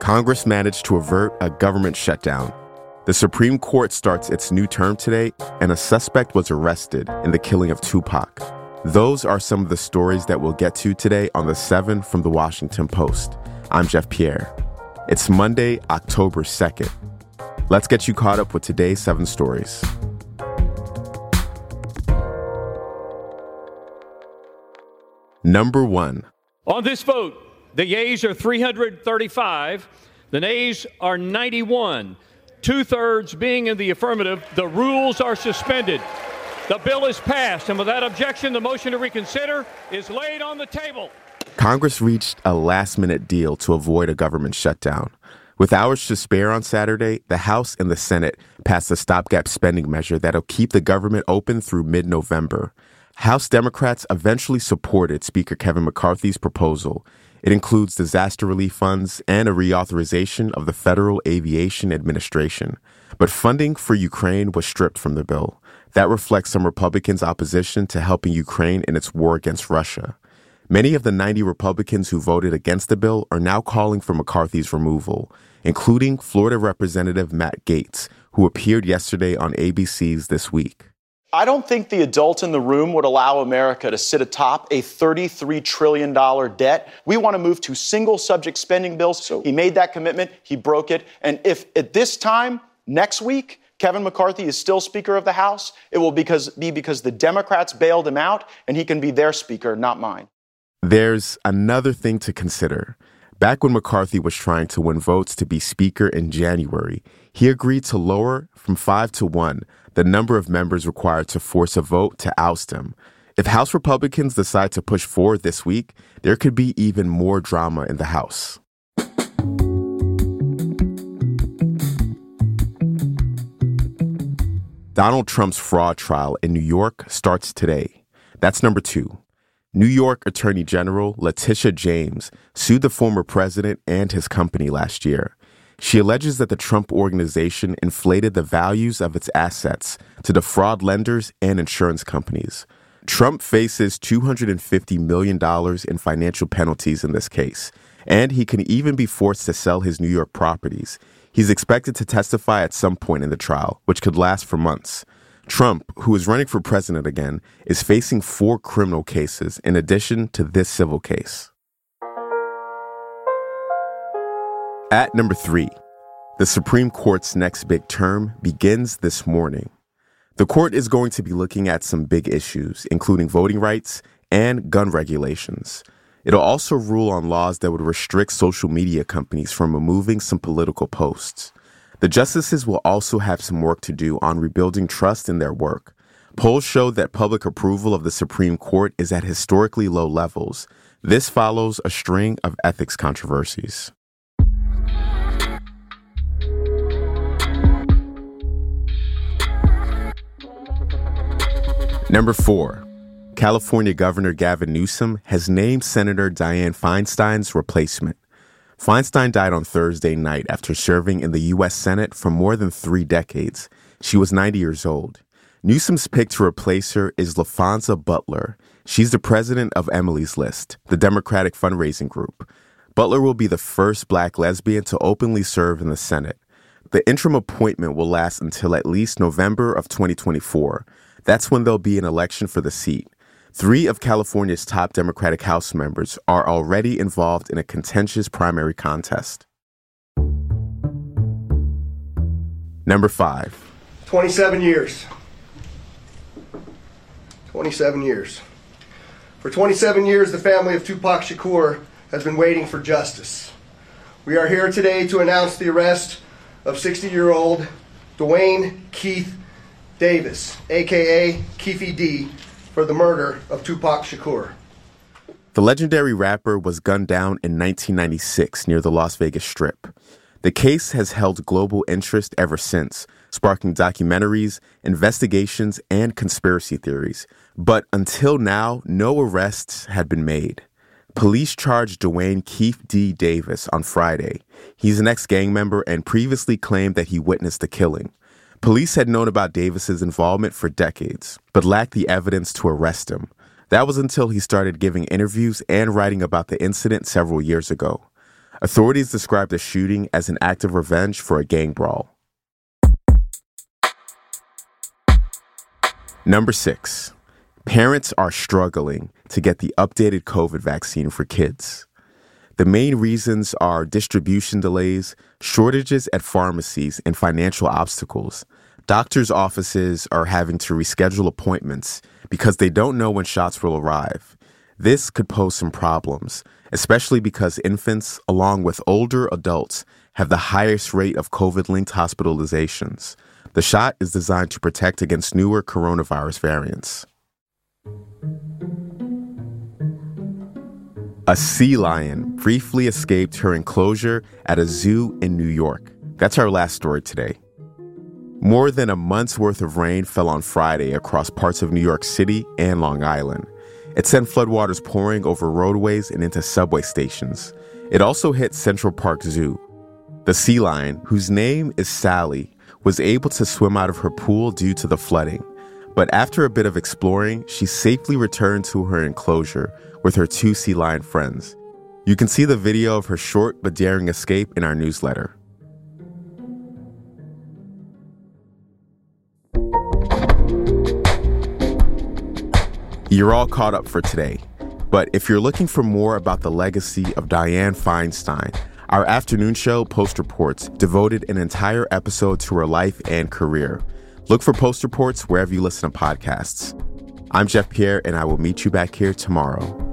Congress managed to avert a government shutdown. The Supreme Court starts its new term today, and a suspect was arrested in the killing of Tupac. Those are some of the stories that we'll get to today on the 7 from the Washington Post. I'm Jeff Pierre. It's Monday, October 2nd. Let's get you caught up with today's seven stories. Number one. On this vote, the yeas are 335, the nays are 91. Two thirds being in the affirmative, the rules are suspended. The bill is passed, and without objection, the motion to reconsider is laid on the table. Congress reached a last minute deal to avoid a government shutdown. With hours to spare on Saturday, the House and the Senate passed a stopgap spending measure that'll keep the government open through mid November. House Democrats eventually supported Speaker Kevin McCarthy's proposal. It includes disaster relief funds and a reauthorization of the Federal Aviation Administration. But funding for Ukraine was stripped from the bill. That reflects some Republicans' opposition to helping Ukraine in its war against Russia. Many of the 90 Republicans who voted against the bill are now calling for McCarthy's removal, including Florida Representative Matt Gaetz, who appeared yesterday on ABC's This Week. I don't think the adult in the room would allow America to sit atop a $33 trillion debt. We want to move to single subject spending bills. So he made that commitment, he broke it. And if at this time, next week, Kevin McCarthy is still Speaker of the House, it will because, be because the Democrats bailed him out and he can be their Speaker, not mine. There's another thing to consider. Back when McCarthy was trying to win votes to be Speaker in January, he agreed to lower from five to one the number of members required to force a vote to oust him. If House Republicans decide to push forward this week, there could be even more drama in the House. Donald Trump's fraud trial in New York starts today. That's number two. New York Attorney General Letitia James sued the former president and his company last year. She alleges that the Trump organization inflated the values of its assets to defraud lenders and insurance companies. Trump faces $250 million in financial penalties in this case, and he can even be forced to sell his New York properties. He's expected to testify at some point in the trial, which could last for months. Trump, who is running for president again, is facing four criminal cases in addition to this civil case. At number three, the Supreme Court's next big term begins this morning. The court is going to be looking at some big issues, including voting rights and gun regulations. It'll also rule on laws that would restrict social media companies from removing some political posts. The justices will also have some work to do on rebuilding trust in their work. Polls show that public approval of the Supreme Court is at historically low levels. This follows a string of ethics controversies. Number four, California Governor Gavin Newsom has named Senator Dianne Feinstein's replacement. Feinstein died on Thursday night after serving in the U.S. Senate for more than three decades. She was 90 years old. Newsom's pick to replace her is Laphonza Butler. She's the president of Emily's List, the Democratic fundraising group. Butler will be the first black lesbian to openly serve in the Senate. The interim appointment will last until at least November of 2024. That's when there'll be an election for the seat. Three of California's top Democratic House members are already involved in a contentious primary contest. Number five 27 years. 27 years. For 27 years, the family of Tupac Shakur has been waiting for justice. We are here today to announce the arrest of 60 year old Dwayne Keith Davis, aka Keffe D, for the murder of Tupac Shakur. The legendary rapper was gunned down in 1996 near the Las Vegas Strip. The case has held global interest ever since, sparking documentaries, investigations, and conspiracy theories. But until now, no arrests had been made. Police charged Dwayne Keith D. Davis on Friday. He's an ex gang member and previously claimed that he witnessed the killing. Police had known about Davis's involvement for decades, but lacked the evidence to arrest him. That was until he started giving interviews and writing about the incident several years ago. Authorities described the shooting as an act of revenge for a gang brawl. Number six, parents are struggling to get the updated COVID vaccine for kids. The main reasons are distribution delays, shortages at pharmacies, and financial obstacles. Doctors' offices are having to reschedule appointments because they don't know when shots will arrive. This could pose some problems, especially because infants, along with older adults, have the highest rate of COVID linked hospitalizations. The shot is designed to protect against newer coronavirus variants. A sea lion briefly escaped her enclosure at a zoo in New York. That's our last story today. More than a month's worth of rain fell on Friday across parts of New York City and Long Island. It sent floodwaters pouring over roadways and into subway stations. It also hit Central Park Zoo. The sea lion, whose name is Sally, was able to swim out of her pool due to the flooding. But after a bit of exploring, she safely returned to her enclosure with her two sea lion friends. You can see the video of her short but daring escape in our newsletter. You're all caught up for today. But if you're looking for more about the legacy of Dianne Feinstein, our afternoon show, Post Reports, devoted an entire episode to her life and career. Look for Post Reports wherever you listen to podcasts. I'm Jeff Pierre, and I will meet you back here tomorrow.